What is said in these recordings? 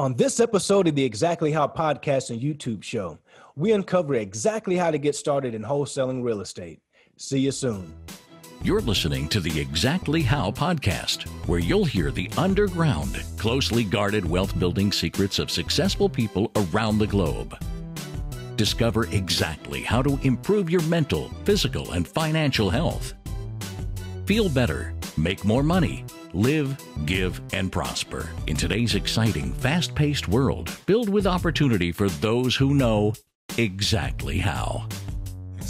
On this episode of the Exactly How podcast and YouTube show, we uncover exactly how to get started in wholesaling real estate. See you soon. You're listening to the Exactly How podcast, where you'll hear the underground, closely guarded wealth building secrets of successful people around the globe. Discover exactly how to improve your mental, physical, and financial health. Feel better, make more money, live, give, and prosper in today's exciting, fast paced world filled with opportunity for those who know exactly how.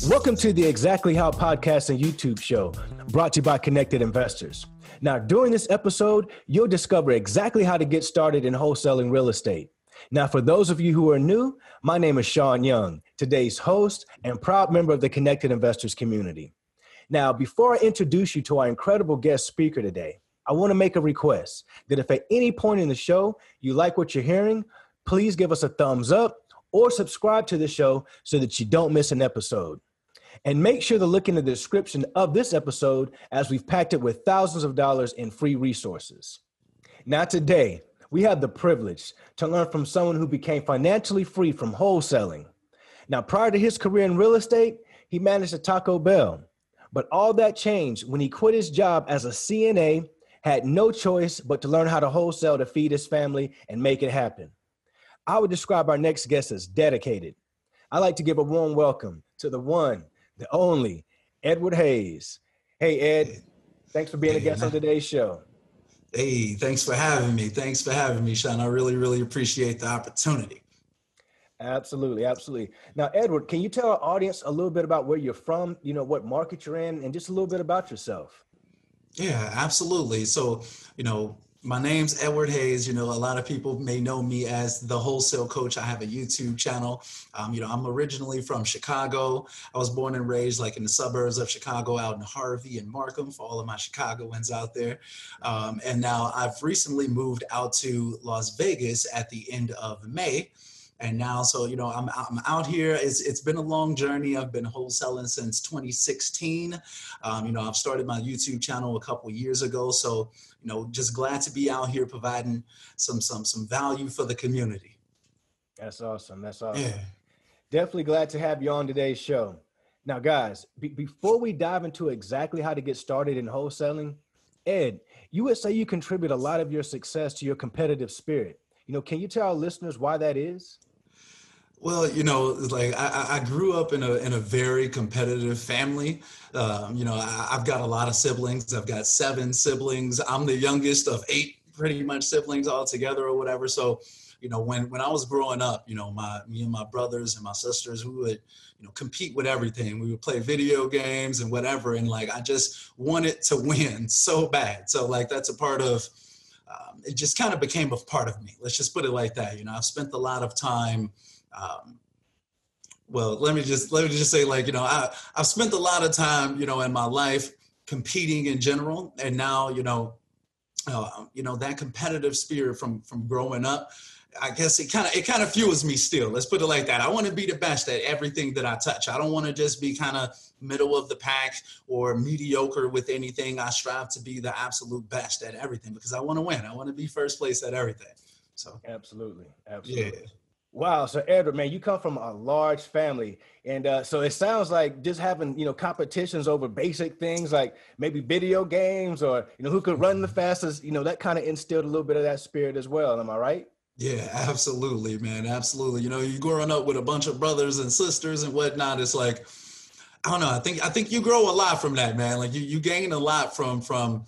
Welcome to the Exactly How podcast and YouTube show brought to you by Connected Investors. Now, during this episode, you'll discover exactly how to get started in wholesaling real estate. Now, for those of you who are new, my name is Shaun Young, today's host and proud member of the Connected Investors community. Now, before I introduce you to our incredible guest speaker today, I want to make a request that if at any point in the show you like what you're hearing, please give us a thumbs up or subscribe to the show so that you don't miss an episode. And make sure to look in the description of this episode as we've packed it with thousands of dollars in free resources. Now, today, we have the privilege to learn from someone who became financially free from wholesaling. Now, prior to his career in real estate, he managed a Taco Bell. But all that changed when he quit his job as a CNA had no choice but to learn how to wholesale to feed his family and make it happen. I would describe our next guest as dedicated. I'd like to give a warm welcome to the one, the only, Edward Hayes. Hey, Ed, thanks for being hey, a guest man. on today's show. Hey, thanks for having me. Thanks for having me, Shaun. I really, really appreciate the opportunity. Absolutely, absolutely. Now, Edward, can you tell our audience a little bit about where you're from, you know, what market you're in, and just a little bit about yourself? Yeah, absolutely. So, you know, my name's Edward Hayes. You know, a lot of people may know me as the wholesale coach. I have a YouTube channel. Um, you know, I'm originally from Chicago. I was born and raised like in the suburbs of Chicago, out in Harvey and Markham for all of my Chicagoans out there. Um, and now I've recently moved out to Las Vegas at the end of May and now so you know i'm, I'm out here. It's, it's been a long journey. I've been wholesaling since 2016 um, you know i've started my youtube channel a couple years ago. So you know just glad to be out here providing some some some value for the community. That's awesome. That's awesome. Yeah. definitely glad to have you on today's show. Now guys be- before we dive into exactly how to get started in wholesaling ed you would say you contribute a lot of your success to your competitive spirit. You know can you tell our listeners why that is well, you know, like I, I, grew up in a in a very competitive family. Um, you know, I, have got a lot of siblings. I've got seven siblings. I'm the youngest of eight, pretty much siblings all together or whatever. So, you know, when when I was growing up, you know, my me and my brothers and my sisters, we would, you know, compete with everything. We would play video games and whatever. And like, I just wanted to win so bad. So like, that's a part of. Um, it just kind of became a part of me. Let's just put it like that. You know, I've spent a lot of time um, well, let me just let me just say, like you know, I I've spent a lot of time, you know, in my life competing in general, and now you know, uh, you know that competitive spirit from from growing up. I guess it kind of it kind of fuels me still. Let's put it like that. I want to be the best at everything that I touch. I don't want to just be kind of middle of the pack or mediocre with anything. I strive to be the absolute best at everything because I want to win. I want to be first place at everything. So absolutely, absolutely. Yeah. Wow. So Edward, man, you come from a large family. And uh, so it sounds like just having, you know, competitions over basic things like maybe video games or, you know, who could run the fastest, you know, that kind of instilled a little bit of that spirit as well. Am I right? Yeah, absolutely, man. Absolutely. You know, you growing up with a bunch of brothers and sisters and whatnot, it's like, I don't know. I think I think you grow a lot from that, man. Like you you gain a lot from from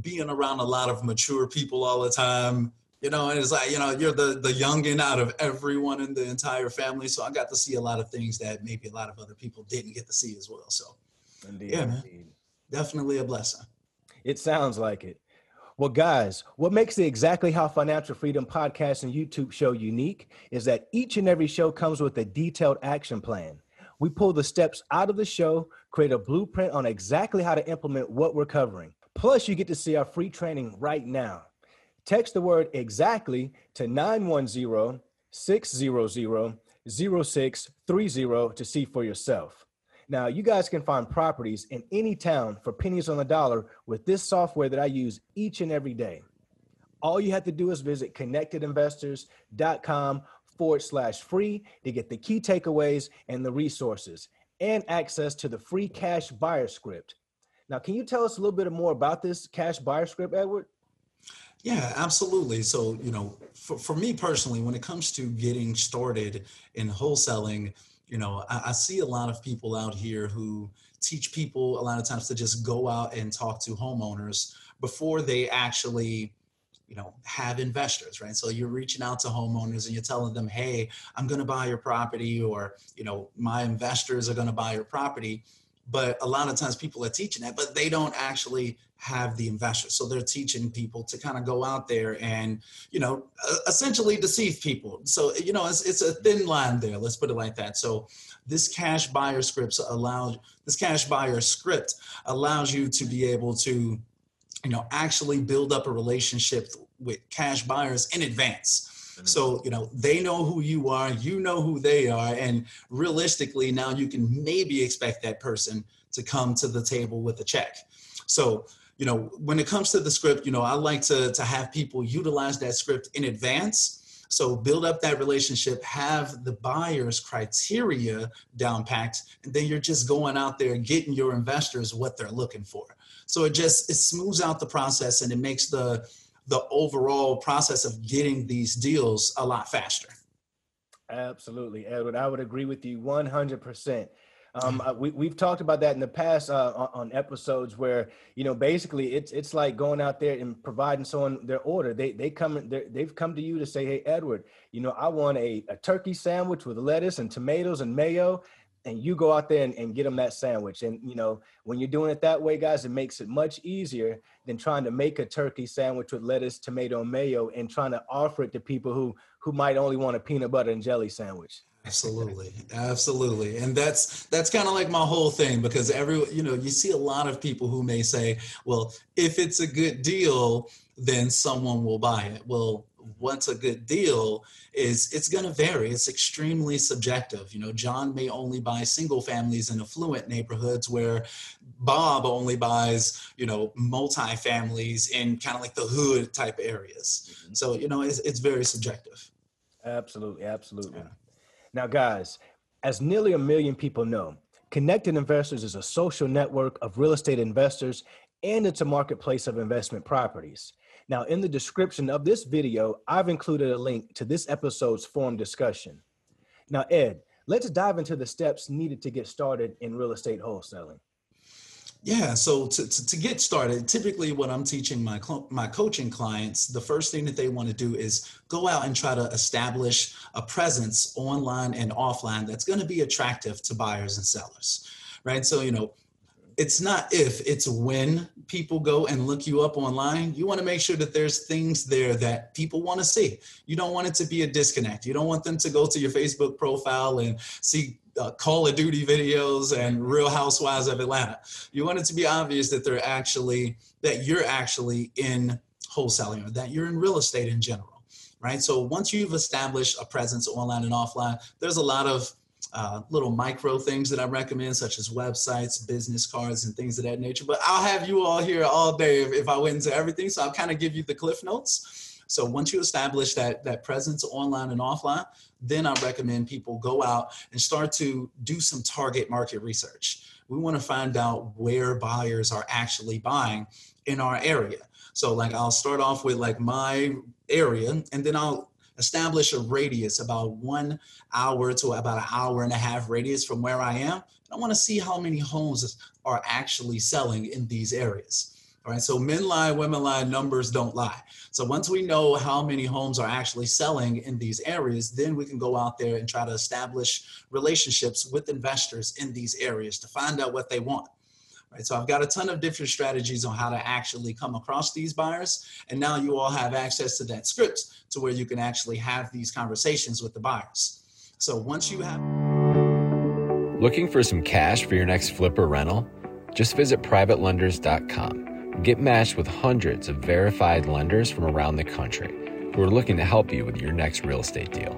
being around a lot of mature people all the time you know, and it's like, you know, you're the the youngin out of everyone in the entire family. So I got to see a lot of things that maybe a lot of other people didn't get to see as well. So indeed, yeah, man, indeed. definitely a blessing. It sounds like it. Well, guys, what makes the Exactly How Financial Freedom podcast and YouTube show unique is that each and every show comes with a detailed action plan. We pull the steps out of the show, create a blueprint on exactly how to implement what we're covering. Plus, you get to see our free training right now. Text the word exactly to 910 600 0630 to see for yourself. Now, you guys can find properties in any town for pennies on the dollar with this software that I use each and every day. All you have to do is visit connectedinvestors.com forward slash free to get the key takeaways and the resources and access to the free cash buyer script. Now, can you tell us a little bit more about this cash buyer script, Edward? Yeah, absolutely. So, you know, for, for me personally, when it comes to getting started in wholesaling, you know, I, I see a lot of people out here who teach people a lot of times to just go out and talk to homeowners before they actually you know have investors right so you're reaching out to homeowners and you're telling them hey i'm going to buy your property or you know my investors are going to buy your property but a lot of times people are teaching that but they don't actually have the investors so they're teaching people to kind of go out there and you know essentially deceive people. So you know it's, it's a thin line there let's put it like that. So this cash buyer script allows this cash buyer script allows you to be able to you know actually build up a relationship with cash buyers in advance. So mm-hmm. you know they know who you are you know who they are and realistically now you can maybe expect that person to come to the table with a check. So you know when it comes to the script you know i like to to have people utilize that script in advance. So build up that relationship, have the buyer's criteria down packed, and then you're just going out there getting your investors what they're looking for. So it just it smooths out the process and it makes the the overall process of getting these deals a lot faster. Absolutely, Edward. I would agree with you 100%. Um, uh, we, we've talked about that in the past uh, on, episodes where you know basically it's it's like going out there and providing someone their order. They they come they've come to you to say, hey Edward, you know I want a, a turkey sandwich with lettuce and tomatoes and mayo, and you go out there and, and, get them that sandwich. And you know, when you're doing it that way, guys, it makes it much easier than trying to make a turkey sandwich with lettuce, tomato, and mayo, and trying to offer it to people who who might only want a peanut butter and jelly sandwich. Absolutely, absolutely, and that's that's kind of like my whole thing because every you know you see a lot of people who may say, well, if it's a good deal, then someone will buy it. Well, what's a good deal is it's going to vary. It's extremely subjective. You know john may only buy single families in affluent neighborhoods where bob only buys you know multi families in kind of like the hood type areas. Mm-hmm. so you know it's, it's very subjective. Absolutely absolutely. Yeah. now guys as nearly a million people know connected investors is a social network of real estate investors and it's a marketplace of investment properties now, in the description of this video, I've included a link to this episode's forum discussion. Now, Ed, let's dive into the steps needed to get started in real estate wholesaling. Yeah, so to, to, to, get started, typically what I'm teaching my my coaching clients, the first thing that they want to do is go out and try to establish a presence online and offline that's going to be attractive to buyers and sellers, right? So you know, it's not if it's when people go and look you up online. You want to make sure that there's things there that people want to see. You don't want it to be a disconnect. You don't want them to go to your facebook profile and see uh, call of duty videos and real housewives of atlanta. You want it to be obvious that they're actually that you're actually in wholesaling or that you're in real estate in general right? So once you've established a presence online and offline there's a lot of uh, little micro things that I recommend, such as websites, business cards, and things of that nature. But I'll have you all here all day if, if I went into everything. So I'll kind of give you the cliff notes. So once you establish that that presence online and offline, then I recommend people go out and start to do some target market research. We want to find out where buyers are actually buying in our area. So like I'll start off with like my area and then I'll establish a radius about one hour to about an hour and a half radius from where I am. I want to see how many homes are actually selling in these areas. All right, so men lie, women lie, numbers don't lie. So once we know how many homes are actually selling in these areas, then we can go out there and try to establish relationships with investors in these areas to find out what they want. Right, so I've got a ton of different strategies on how to actually come across these buyers. And now you all have access to that script to where you can actually have these conversations with the buyers. So once you have. Looking for some cash for your next flip or rental? Just visit privatelenders.com. Get matched with hundreds of verified lenders from around the country who are looking to help you with your next real estate deal.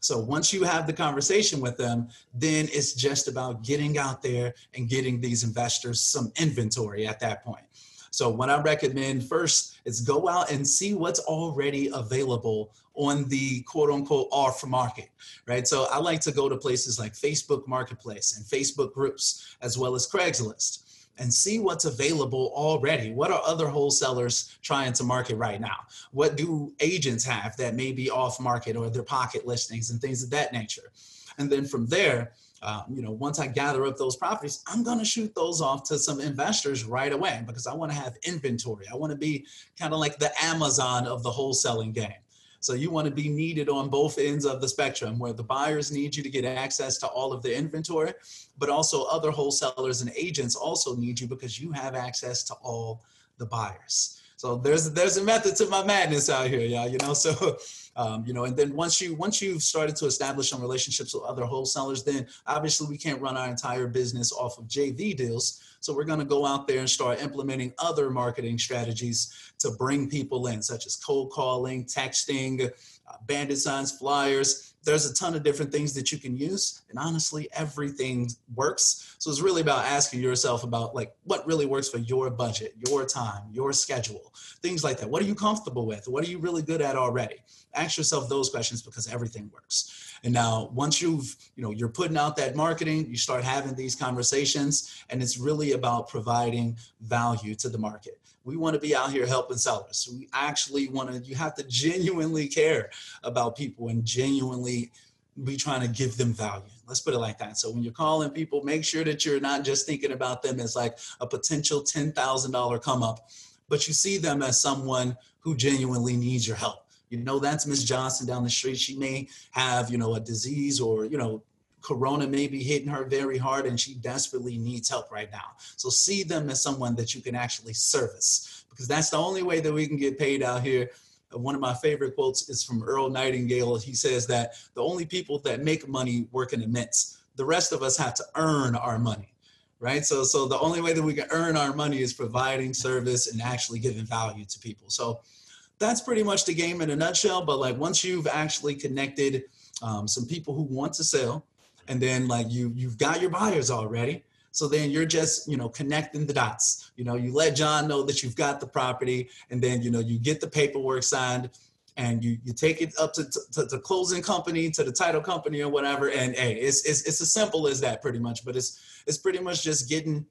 So once you have the conversation with them, then it's just about getting out there and getting these investors some inventory at that point. So what I recommend first is go out and see what's already available on the quote unquote off market, right? So I like to go to places like Facebook Marketplace and Facebook groups, as well as Craigslist and see what's available already. What are other wholesalers trying to market right now? What do agents have that may be off market or their pocket listings and things of that nature? And then from there, um, you know, once I gather up those properties, I'm going to shoot those off to some investors right away because I want to have inventory. I want to be kind of like the Amazon of the wholesaling game. So you want to be needed on both ends of the spectrum where the buyers need you to get access to all of the inventory, but also other wholesalers and agents also need you because you have access to all the buyers. So there's there's a method to my madness out here, y'all. You know, so um, you know, and then once you once you've started to establish some relationships with other wholesalers, then obviously we can't run our entire business off of JV deals. So we're going to go out there and start implementing other marketing strategies to bring people in, such as cold calling, texting, uh, bandit signs, flyers. There's a ton of different things that you can use, and honestly, everything works. So it's really about asking yourself about like what really works for your budget, your time, your schedule, things like that. What are you comfortable with? What are you really good at already? Ask yourself those questions because everything works. And now once you've, you know, you're putting out that marketing, you start having these conversations, and it's really about providing value to the market. We want to be out here helping sellers. We actually want to, you have to genuinely care about people and genuinely be trying to give them value. Let's put it like that. So when you're calling people, make sure that you're not just thinking about them as like a potential $10,000 come up, but you see them as someone who genuinely needs your help you know, that's Miss Johnson down the street. She may have, you know, a disease or, you know, corona may be hitting her very hard and she desperately needs help right now. So see them as someone that you can actually service because that's the only way that we can get paid out here. One of my favorite quotes is from Earl Nightingale. He says that the only people that make money work in the mints. The rest of us have to earn our money right so so the only way that we can earn our money is providing service and actually giving value to people so that's pretty much the game in a nutshell. But like once you've actually connected um, some people who want to sell, and then like you you've got your buyers already. So then you're just, you know, connecting the dots. You know, you let John know that you've got the property, and then you know you get the paperwork signed, and you you take it up to to, to closing company, to the title company or whatever. And hey, it's, it's it's as simple as that, pretty much. But it's it's pretty much just getting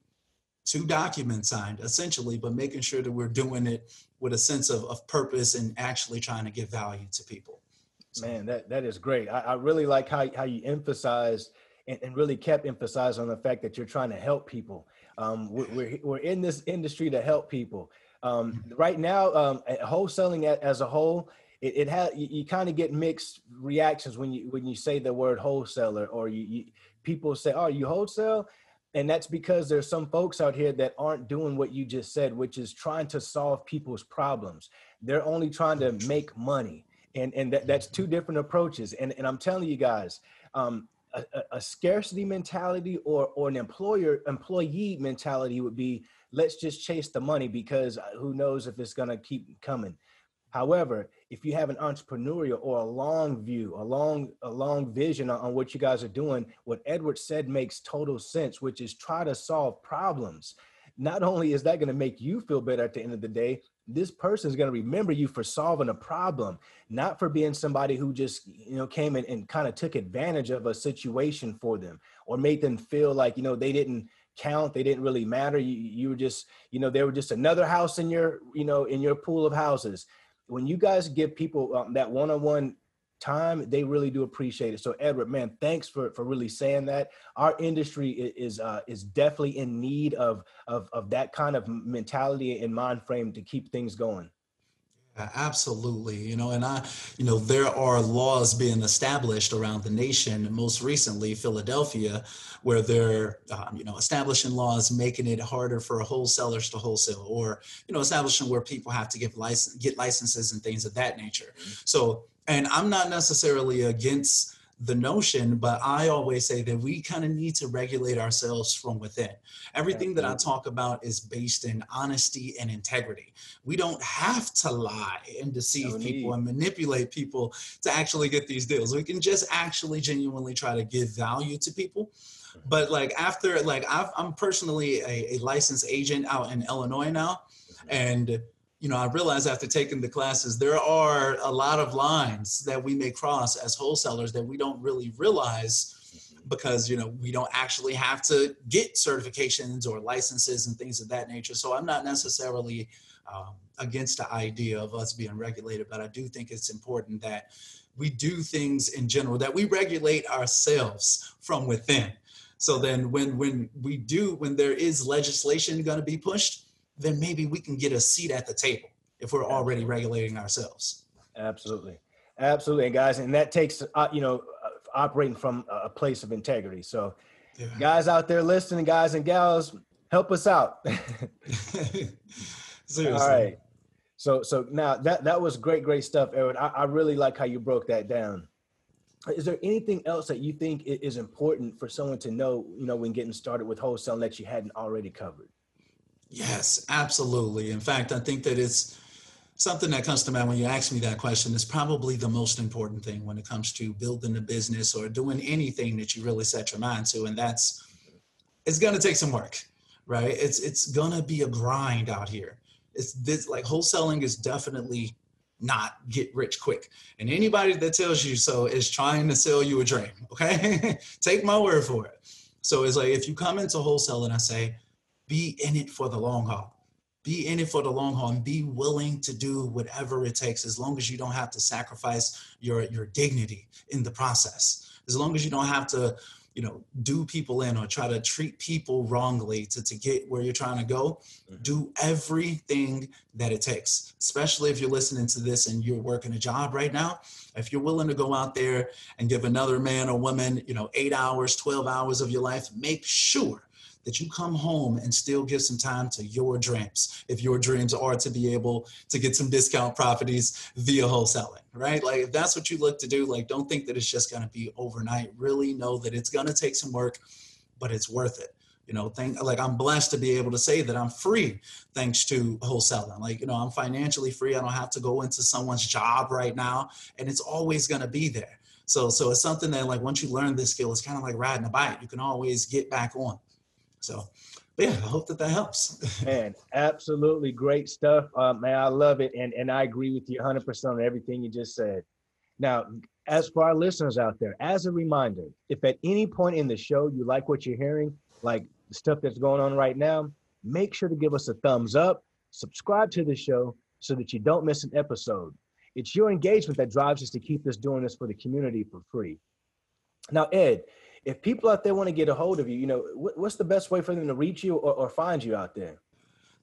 two documents signed, essentially, but making sure that we're doing it with a sense of, of purpose and actually trying to give value to people. So. Man, that, that is great. I, I really like how, how you emphasized and, and, really kept emphasizing on the fact that you're trying to help people. Um, we're, we're in this industry to help people. Um, mm-hmm. right now, um, wholesaling as a whole, it, it has you, you kind of get mixed reactions when you when you say the word wholesaler or you, you people say, "Oh, you wholesale." and that's because there's some folks out here that aren't doing what you just said which is trying to solve people's problems they're only trying to make money and and that, that's two different approaches and, and i'm telling you guys um, a, a, scarcity mentality or or an employer employee mentality would be let's just chase the money because uh, who knows if it's going to keep coming However, if you have an entrepreneurial or a long view, a long, a long vision on, on, what you guys are doing, what Edward said makes total sense, which is try to solve problems. Not only is that going to make you feel better at the end of the day, this person is going to remember you for solving a problem, not for being somebody who just, you know, came in and kind of took advantage of a situation for them or made them feel like, you know, they didn't count they didn't really matter. You, you were just you know they were just another house in your you know in your pool of houses. When you guys give people um, that one-on-one time they really do appreciate it so edward man thanks for for really saying that our industry is uh, is definitely in need of, of of that kind of mentality and mind frame to keep things going Absolutely. You know, and I, you know, there are laws being established around the nation, most recently Philadelphia, where they're, um, you know, establishing laws making it harder for wholesalers to wholesale or, you know, establishing where people have to give license, get licenses and things of that nature. Mm-hmm. So, and I'm not necessarily against the notion, but I always say that we kind of need to regulate ourselves from within. Everything that I talk about is based in honesty and integrity. We don't have to lie and deceive no people and manipulate people to actually get these deals. We can just actually genuinely try to give value to people. Mm-hmm. But like after, like i am personally a, a licensed agent out in Illinois now. Mm-hmm. And you know, I realized after taking the classes, there are a lot of lines that we may cross as wholesalers that we don't really realize because you know we don't actually have to get certifications or licenses and things of that nature. So I'm not necessarily um, against the idea of us being regulated, but I do think it's important that we do things in general that we regulate ourselves from within. So then when when we do when there is legislation going to be pushed, then maybe we can get a seat at the table if we're already regulating ourselves. Absolutely. Absolutely, and guys, and that takes uh, you know uh, operating from a place of integrity. So, yeah. guys out there listening, guys and gals, help us out. Seriously. All right. So, so now that that was great, great stuff, Aaron. I, I really like how you broke that down. Is there anything else that you think is important for someone to know, you know, when getting started with wholesaling that you hadn't already covered? Yes, absolutely. In fact, I think that it's something that comes to mind when you ask me that question is probably the most important thing when it comes to building a business or doing anything that you really set your mind to. And that's it's gonna take some work, right? It's it's gonna be a grind out here. It's this like wholesaling is definitely not get rich quick. And anybody that tells you so is trying to sell you a dream. Okay. Take my word for it. So it's like if you come into wholesale and I say, be in it for the long haul. Be in it for the long haul and be willing to do whatever it takes as long as you don't have to sacrifice your, your dignity in the process. As long as you don't have to, you know, do people in or try to treat people wrongly to, to get where you're trying to go, mm-hmm. do everything that it takes, especially if you're listening to this and you're working a job right now. If you're willing to go out there and give another man or woman, you know, eight hours, 12 hours of your life, make sure that you come home and still give some time to your dreams. If your dreams are to be able to get some discount properties via wholesaling, right? Like if that's what you look to do, like don't think that it's just going to be overnight. Really know that it's going to take some work, but it's worth it you know think like i'm blessed to be able to say that i'm free thanks to wholesaling like you know i'm financially free i don't have to go into someone's job right now and it's always going to be there so so it's something that like once you learn this skill it's kind of like riding a bike you can always get back on so, yeah, I hope that that helps. man, absolutely great stuff. Uh, man, I love it. And, and I agree with you 100% on everything you just said. Now, as for our listeners out there, as a reminder, if at any point in the show you like what you're hearing, like the stuff that's going on right now, make sure to give us a thumbs up, subscribe to the show so that you don't miss an episode. It's your engagement that drives us to keep this doing this for the community for free. Now, Ed, if people out there want to get a hold of you, you know, what's the best way for them to reach you or, or find you out there?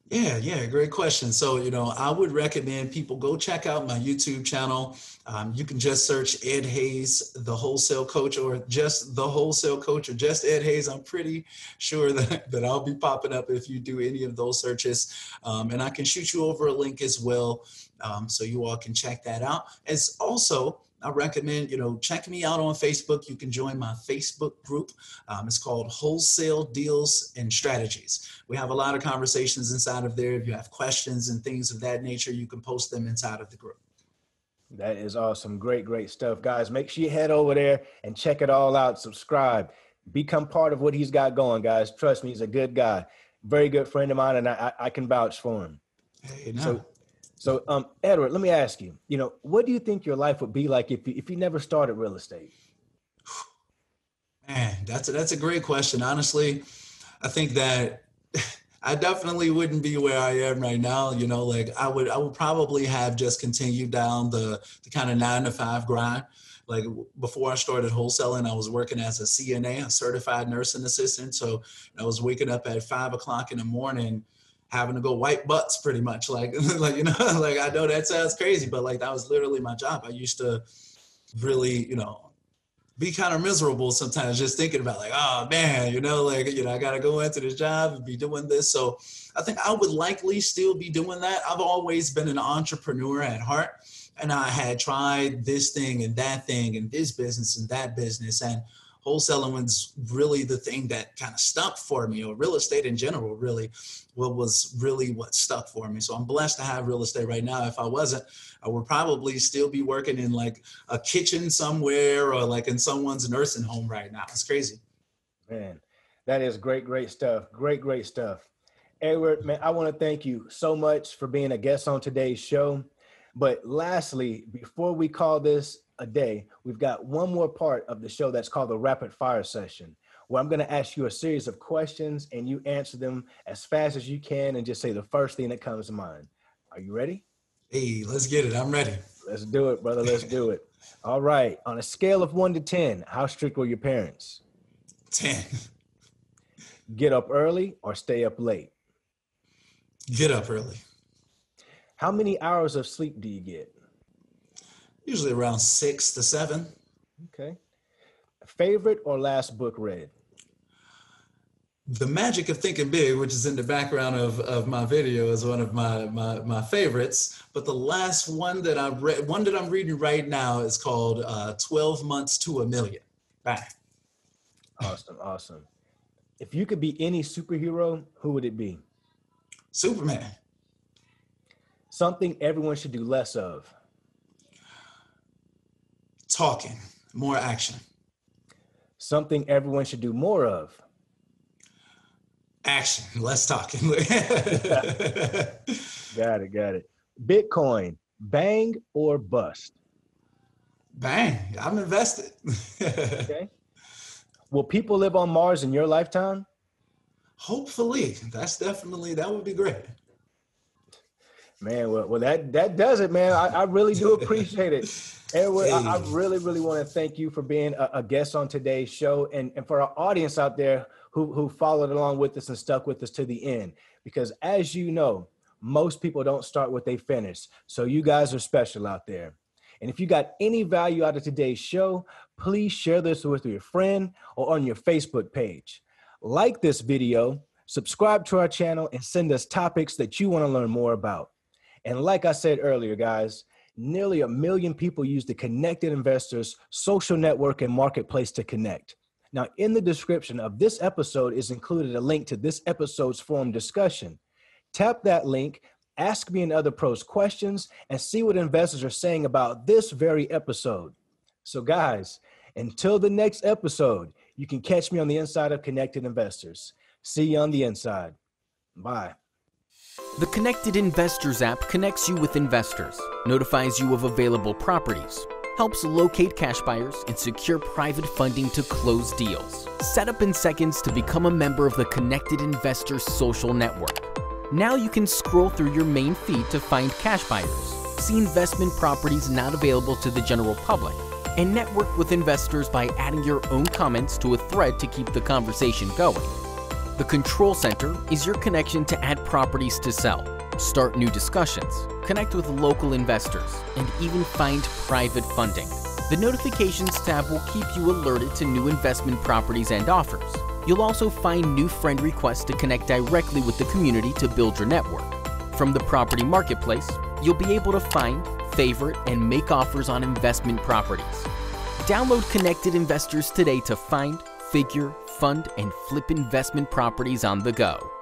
Yeah, yeah, great question. So, you know, I would recommend people go check out my YouTube channel. Um, you can just search Ed Hayes, the wholesale coach, or just the wholesale coach, or just Ed Hayes. I'm pretty sure that, that I'll be popping up if you do any of those searches. Um, and I can shoot you over a link as well um, so you all can check that out. As also, I recommend, you know, check me out on Facebook. You can join my Facebook group. Um, it's called Wholesale Deals and Strategies. We have a lot of conversations inside of there. If you have questions and things of that nature, you can post them inside of the group. That is awesome. Great, great stuff. Guys, make sure you head over there and check it all out. Subscribe. Become part of what he's got going, guys. Trust me, he's a good guy. Very good friend of mine, and I, I can vouch for him. Hey, no. So so, um, Edward, let me ask you. You know, what do you think your life would be like if you, if you never started real estate? Man, that's a, that's a great question. Honestly, I think that I definitely wouldn't be where I am right now. You know, like I would I would probably have just continued down the the kind of nine to five grind. Like before I started wholesaling, I was working as a CNA, a certified nursing assistant. So I was waking up at five o'clock in the morning having to go wipe butts pretty much like like you know like i know that sounds crazy but like that was literally my job. I used to really you know be kind of miserable sometimes just thinking about like oh man you know like you know i gotta go into this job and be doing this. So i think i would likely still be doing that. I've always been an entrepreneur at heart and i had tried this thing and that thing and this business and that business and wholesaling was really the thing that kind of stuck for me, or real estate in general, really, what was really what stuck for me. So I'm blessed to have real estate right now. If I wasn't, I would probably still be working in like a kitchen somewhere or like in someone's nursing home right now. It's crazy. Man, that is great, great stuff. Great, great stuff. Edward, man, I want to thank you so much for being a guest on today's show. But lastly, before we call this a day, we've got one more part of the show that's called the rapid fire session, where I'm going to ask you a series of questions and you answer them as fast as you can and just say the first thing that comes to mind. Are you ready? Hey, let's get it. I'm ready. Let's do it, brother. Let's do it. All right. On a scale of one to 10, how strict were your parents? 10. Get up early or stay up late? Get up early. How many hours of sleep do you get? Usually around six to seven. Okay. Favorite or last book read? The Magic of Thinking Big, which is in the background of, of my video, is one of my, my, my favorites. But the last one that I read, one that I'm reading right now is called uh, 12 Months to a Million. Bang. Awesome, awesome. If you could be any superhero, who would it be? Superman. Something everyone should do less of. Talking, more action. Something everyone should do more of. Action, less talking. got it, got it. Bitcoin, bang or bust? Bang, I'm invested. okay. Will people live on Mars in your lifetime? Hopefully, that's definitely that would be great. Man, well, well that that does it, man. I, I really do appreciate it. Edward, hey. I, I, really, really want to thank you for being a, a, guest on today's show and, and for our audience out there who, who followed along with us and stuck with us to the end. Because as you know, most people don't start what they finish. So you guys are special out there. And if you got any value out of today's show, please share this with your friend or on your Facebook page. Like this video, subscribe to our channel, and send us topics that you want to learn more about. And like I said earlier, guys, nearly a million people use the Connected Investors social network and marketplace to connect. Now, in the description of this episode is included a link to this episode's forum discussion. Tap that link, ask me and other pros questions, and see what investors are saying about this very episode. So, guys, until the next episode, you can catch me on the inside of Connected Investors. See you on the inside. Bye. The Connected Investors app connects you with investors, notifies you of available properties, helps locate cash buyers, and secure private funding to close deals. Set up in seconds to become a member of the Connected Investors social network. Now you can scroll through your main feed to find cash buyers, see investment properties not available to the general public, and network with investors by adding your own comments to a thread to keep the conversation going. The Control Center is your connection to add properties to sell, start new discussions, connect with local investors, and even find private funding. The Notifications tab will keep you alerted to new investment properties and offers. You'll also find new friend requests to connect directly with the community to build your network. From the property marketplace, you'll be able to find, favorite, and make offers on investment properties. Download Connected Investors today to find, figure, fund, and flip investment properties on the go.